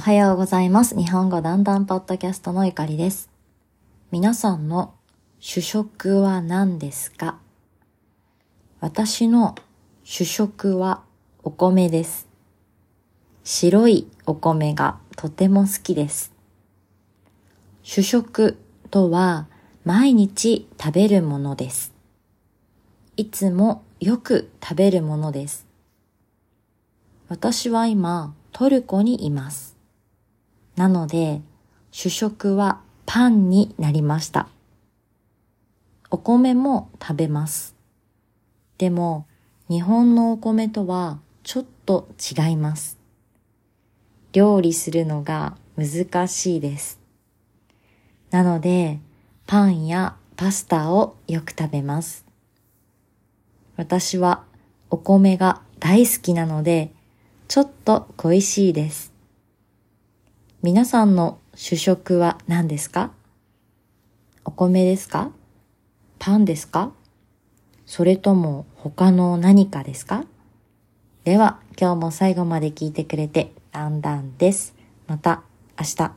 おはようございます。日本語だんだんポッドキャストのゆかりです。皆さんの主食は何ですか？私の主食はお米です。白いお米がとても好きです。主食とは毎日食べるものです。いつもよく食べるものです。私は今トルコにいます。なので主食はパンになりました。お米も食べます。でも日本のお米とはちょっと違います。料理するのが難しいです。なのでパンやパスタをよく食べます。私はお米が大好きなのでちょっと恋しいです。皆さんの主食は何ですか？お米ですか？パンですか？それとも他の何かですか？では今日も最後まで聞いてくれてだんだんです。また明日。